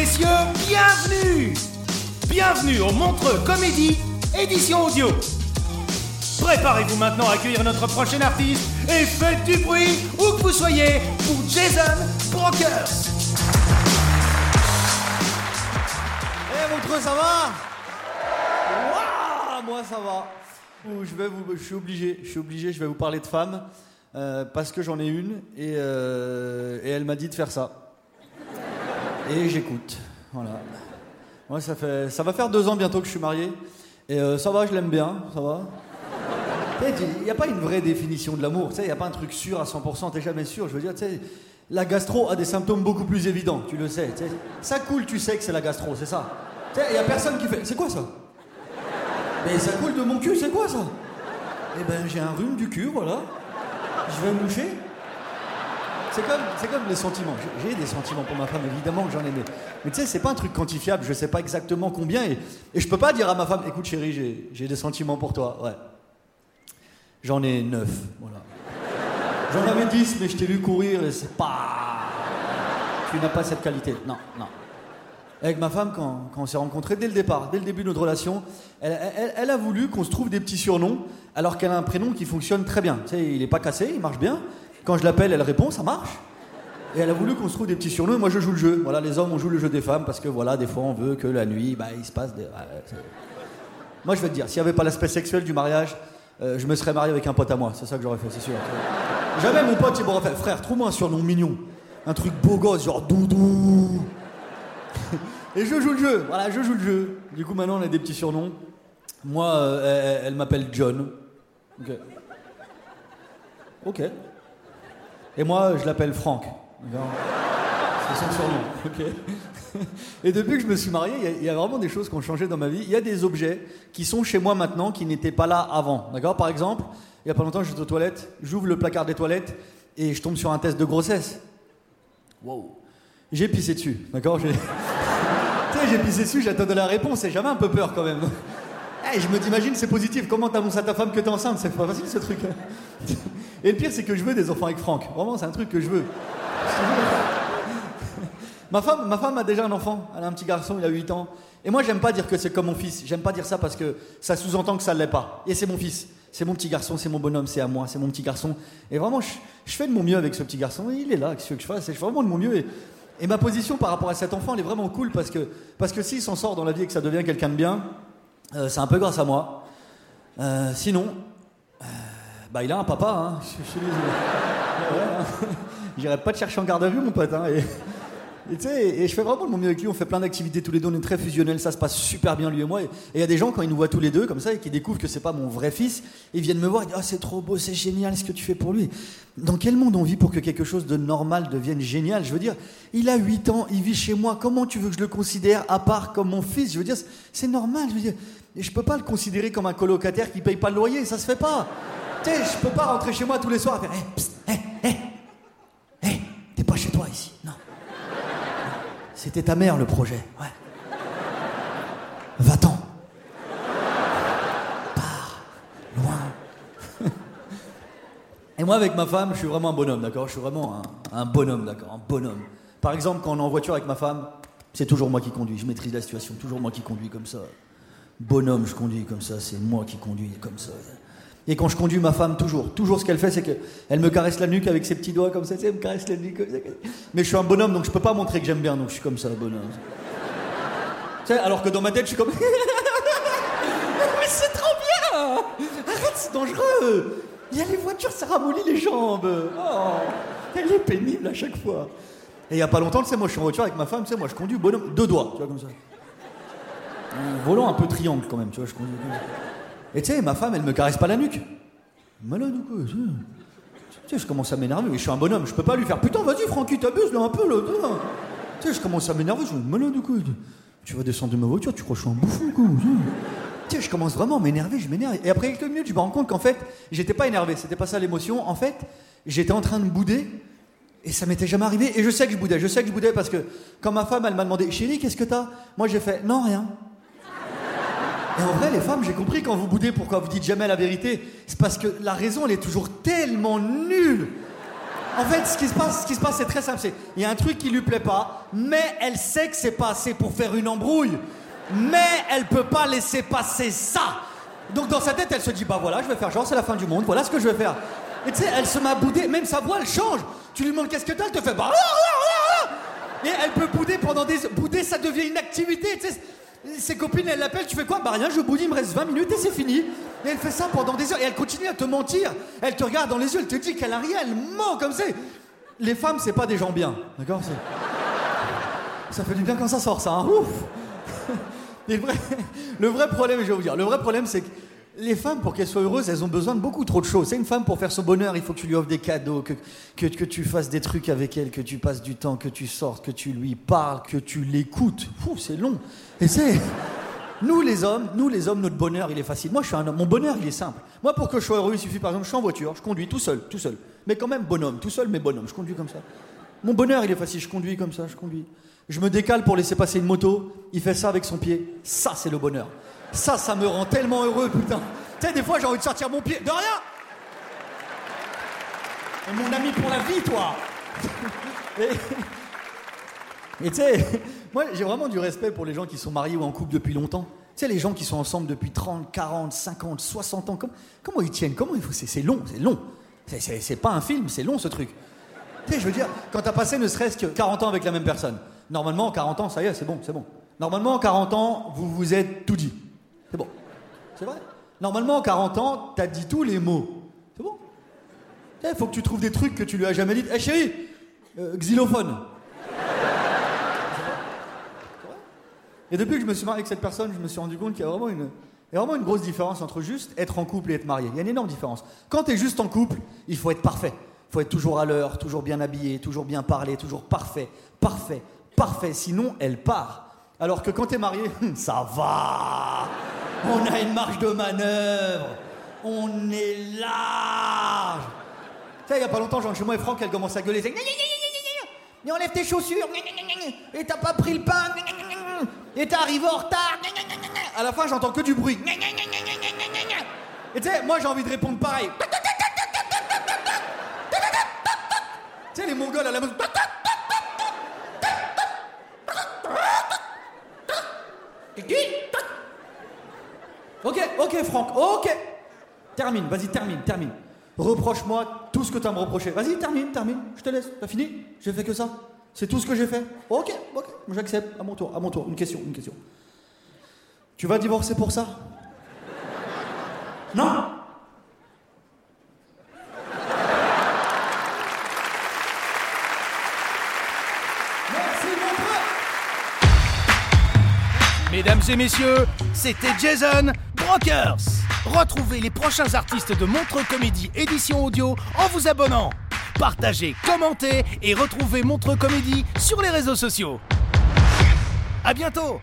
messieurs, bienvenue Bienvenue au Montreux Comédie, édition audio. Préparez-vous maintenant à accueillir notre prochain artiste et faites du bruit où que vous soyez pour Jason Brokers. Eh Montreux, ça va? Waouh Moi ça va. Je, vais je suis obligé, je suis obligé, je vais vous parler de femmes euh, parce que j'en ai une euh, et elle m'a dit de faire ça. Et j'écoute. Voilà. Moi ça fait, ça va faire deux ans bientôt que je suis marié et euh, ça va, je l'aime bien, ça va. Il n'y a pas une vraie définition de l'amour, il n'y a pas un truc sûr à 100%, t'es jamais sûr. Je veux dire, la gastro a des symptômes beaucoup plus évidents, tu le sais. Ça coule, tu sais que c'est la gastro, c'est ça. Il n'y a personne qui fait. C'est quoi ça? Mais ça coule de mon cul, c'est quoi ça? Eh ben, j'ai un rhume du cul, voilà. Je vais me moucher. C'est comme, les sentiments. J'ai des sentiments pour ma femme, évidemment que j'en ai. Mais, mais tu sais, c'est pas un truc quantifiable. Je sais pas exactement combien. Et, et je peux pas dire à ma femme, écoute chérie, j'ai, des sentiments pour toi. Ouais. J'en ai neuf. Voilà. J'en avais dix, mais je t'ai vu courir et c'est pas. Tu n'as pas cette qualité. Non, non. Avec ma femme, quand, on s'est rencontrés dès le départ, dès le début de notre relation, elle, elle- a voulu qu'on se trouve des petits surnoms, alors qu'elle a un prénom qui fonctionne très bien. Tu sais, il est pas cassé, il marche bien. Quand je l'appelle, elle répond, ça marche. Et elle a voulu qu'on se trouve des petits surnoms, moi je joue le jeu. Voilà, les hommes, on joue le jeu des femmes, parce que voilà, des fois on veut que la nuit, bah, il se passe des. c'est- moi je vais te dire, s'il n'y avait pas l'aspect sexuel du mariage, euh, je me serais marié avec un pote à moi, c'est ça que j'aurais fait, c'est sûr. Jamais mon pote il m'aurait fait, frère, trouve-moi un surnom mignon. Un truc beau gosse, genre doudou. Et je joue le jeu, voilà, je joue le jeu. Du coup, maintenant, on a des petits surnoms. Moi, euh, elle, elle m'appelle John. Ok. Ok. Et moi, je l'appelle Franck. C'est son surnom. Ok. Et depuis que je me suis marié, il y a- il y, a vraiment des choses qui ont changé dans ma vie. Il y a des objets qui sont chez moi maintenant qui n'étaient pas là avant. D'accord? Par exemple, il y a pas longtemps, j'étais aux toilettes, j'ouvre le placard des toilettes et je tombe sur un test de grossesse. Wow. J'ai pissé dessus. D'accord? J'ai- tu sais, j'ai pissé dessus, j'attendais la réponse et j'avais un peu peur quand même. Eh, je me dis, imagine, c'est positif. Comment t'annonces à ta femme que t'es enceinte? C'est pas facile ce truc. Et le pire, c'est que je veux des enfants avec Franck. Vraiment, c'est un truc que je veux. Ma femme, ma femme a déjà un enfant. Elle a un petit garçon, il a 8 ans. Et moi, j'aime pas dire que c'est comme mon fils. J'aime pas dire ça parce que ça sous-entend que ça l'est pas. Et c'est mon fils. C'est mon petit garçon, c'est mon bonhomme, c'est à moi, c'est mon petit garçon. Et vraiment, je, je fais de mon mieux avec ce petit garçon. Il est là, qu'est-ce que je fasse? Je fais vraiment de mon mieux. Et, ma position par rapport à cet enfant, elle est vraiment cool parce que, parce que s'il s'en sort dans la vie et que ça devient quelqu'un de bien, euh, c'est un peu grâce à moi. Euh, sinon, bah, il a un papa. Hein. Je, suis désolé. J'irai pas te chercher en garde à vue, mon pote. Hein, et, et et je fais vraiment de mon mieux avec lui. On fait plein d'activités tous les deux. On est très fusionnels. Ça se passe super bien, lui et moi. Et il y a des gens, quand ils nous voient tous les deux, comme ça, et qui découvrent que c'est pas mon vrai fils, ils viennent me voir. Ils disent Ah, c'est trop beau, c'est génial ce que tu fais pour lui. Dans quel monde on vit pour que quelque chose de normal devienne génial? Je veux dire, il a 8 ans, il vit chez moi. Comment tu veux que je le considère à part comme mon fils? Je veux dire, c'est normal. Je veux dire, et je peux pas le considérer comme un colocataire qui paye pas le loyer. Ça se fait pas. Tu sais, je peux pas rentrer chez moi tous les soirs et faire Hé, psst, hé, hé, hé, t'es pas chez toi ici. Non. C'était ta mère le projet, ouais. Va-t'en. Pars, loin. Et moi, avec ma femme, je suis vraiment un bonhomme, d'accord? Je suis vraiment un bonhomme, d'accord? Un bonhomme. Par exemple, quand on est en voiture avec ma femme, c'est toujours moi qui conduis. Je maîtrise la situation, toujours moi qui conduis comme ça. Bonhomme, je conduis comme ça, c'est moi qui conduis comme ça. Et quand je conduis ma femme, toujours, toujours ce qu'elle fait, c'est qu'elle me caresse la nuque avec ses petits doigts comme ça, elle me caresse la nuque comme ça. Mais je suis un bonhomme, donc je peux pas montrer que j'aime bien, donc je suis comme ça, bonhomme. tu sais, alors que dans ma tête, je suis comme. Mais c'est trop bien Arrête, c'est dangereux Il y a les voitures, ça ramollit les jambes Oh Elle est pénible à chaque fois. Et il y a pas longtemps, tu sais, moi je suis en voiture avec ma femme, tu sais, moi je conduis bonhomme, deux doigts, tu vois, comme ça. Volant un peu triangle quand même, tu vois, je conduis comme ça. Et tu sais, ma femme, elle me caresse pas la nuque. Malade ou quoi Tu sais, je commence à m'énerver, mais je suis un bonhomme, je peux pas lui faire Putain, vas-y, Francky, t'abuses là un peu là. Tu sais, je commence à m'énerver, je dis Malade ou quoi Tu vas descendre de ma voiture, tu crois que je suis un bouffon quoi Tu sais, je commence vraiment à m'énerver, je m'énerve. Et après quelques minutes, je me rends compte qu'en fait, j'étais pas énervé, c'était pas ça l'émotion. En fait, j'étais en train de bouder. Et ça m'était jamais arrivé. Et je sais que je boudais. Je sais que je boudais parce que quand ma femme, elle m'a demandé Chérie, qu'est-ce que t'as? Moi, j'ai fait Non, rien. Et en vrai, les femmes, j'ai compris quand vous boudez pourquoi vous dites jamais la vérité. C'est parce que la raison, elle est toujours tellement nulle. En fait, ce qui se passe, ce c'est très simple. Il y a un truc qui lui plaît pas, mais elle sait que c'est pas assez pour faire une embrouille. Mais elle peut pas laisser passer ça. Donc dans sa tête, elle se dit bah voilà, je vais faire genre c'est la fin du monde. Voilà ce que je vais faire. Et tu sais, elle se m'a boudé. Même sa voix, elle change. Tu lui demandes qu'est-ce que t'as, elle te fait bah. Et elle peut bouder pendant des. Bouder, ça devient une activité. Tu sais, ses copines, elles l'appellent, tu fais quoi Bah rien, je boude, il me reste 20 minutes et c'est fini. Et elle fait ça pendant des heures. Et elle continue à te mentir. Elle te regarde dans les yeux, elle te dit qu'elle a rien, elle ment comme ça. Les femmes, c'est pas des gens bien. D'accord Ça fait du bien quand ça sort, ça. Hein Ouf le, vrai, le vrai problème, je vais vous dire, le vrai problème, c'est que les femmes, pour qu'elles soient heureuses, elles ont besoin de beaucoup trop de choses. C'est une femme, pour faire son bonheur, il faut que tu lui offres des cadeaux, que, que, tu fasses des trucs avec elle, que tu passes du temps, que tu sortes, que tu lui parles, que tu l'écoutes. C'est long. Et c'est. Nous les hommes, nous les hommes, notre bonheur il est facile. Moi je suis un homme, mon bonheur il est simple. Moi pour que je sois heureux, il suffit par exemple, je suis en voiture, je conduis tout seul, tout seul. Mais quand même bonhomme, tout seul mais bonhomme, je conduis comme ça. Mon bonheur il est facile, je conduis comme ça, je conduis. Je me décale pour laisser passer une moto, il fait ça avec son pied. Ça c'est le bonheur. Ça, ça me rend tellement heureux, putain. Tu sais, des fois j'ai envie de sortir mon pied. De rien Et mon ami pour la vie, toi Et tu sais, moi j'ai vraiment du respect pour les gens qui sont mariés ou en couple depuis longtemps. Tu sais, les gens qui sont ensemble depuis 30, 40, 50, 60 ans, comment, ils tiennent? Comment C'est long, c'est long. C'est pas un film, c'est long ce truc. Tu sais, je veux dire, quand t'as passé ne serait-ce que 40 ans avec la même personne, normalement, 40 ans, ça y est, c'est bon, c'est bon. Normalement, 40 ans, vous vous êtes tout dit. C'est bon. C'est vrai? Normalement, 40 ans, t'as dit tous les mots. C'est bon? Il faut que tu trouves des trucs que tu lui as jamais dit. Eh chérie, euh, xylophone. Et depuis que je me suis marié avec cette personne, je me suis rendu compte qu'il y a vraiment une, y a vraiment une grosse différence entre juste être en couple et être marié. Il y a une énorme différence. Quand tu es juste en couple, il faut être parfait. Il faut être toujours à l'heure, toujours bien habillé, toujours bien parlé, toujours parfait, parfait, parfait. Sinon, elle part. Alors que quand tu es marié, ça va. On a une marge de manœuvre. On est large. Tu sais, il y a pas longtemps, genre chez moi et Franck, elle commence à gueuler. Mais enlève tes chaussures. Et t'as pas pris le pain. Et t'es arrivé en retard. À la fin, j'entends que du bruit. Et tu sais, moi j'ai envie de répondre pareil. Tu sais, les Mongols à la mode. Ok, ok, Franck, ok. Termine, vas-y, termine, termine. Reproche-moi tout ce que tu as me reprocher. Vas-y, termine, termine. Je te laisse. T'as fini J'ai fait que ça. C'est tout ce que j'ai fait. Ok, ok, j'accepte. À mon tour, à mon tour. Une question, une question. Tu vas divorcer pour ça? Non? Mesdames et messieurs, c'était Jason Brokers. Retrouvez les prochains artistes de Montre Comédie édition audio en vous abonnant. Partagez, commentez et retrouvez Montre Comédie sur les réseaux sociaux. À bientôt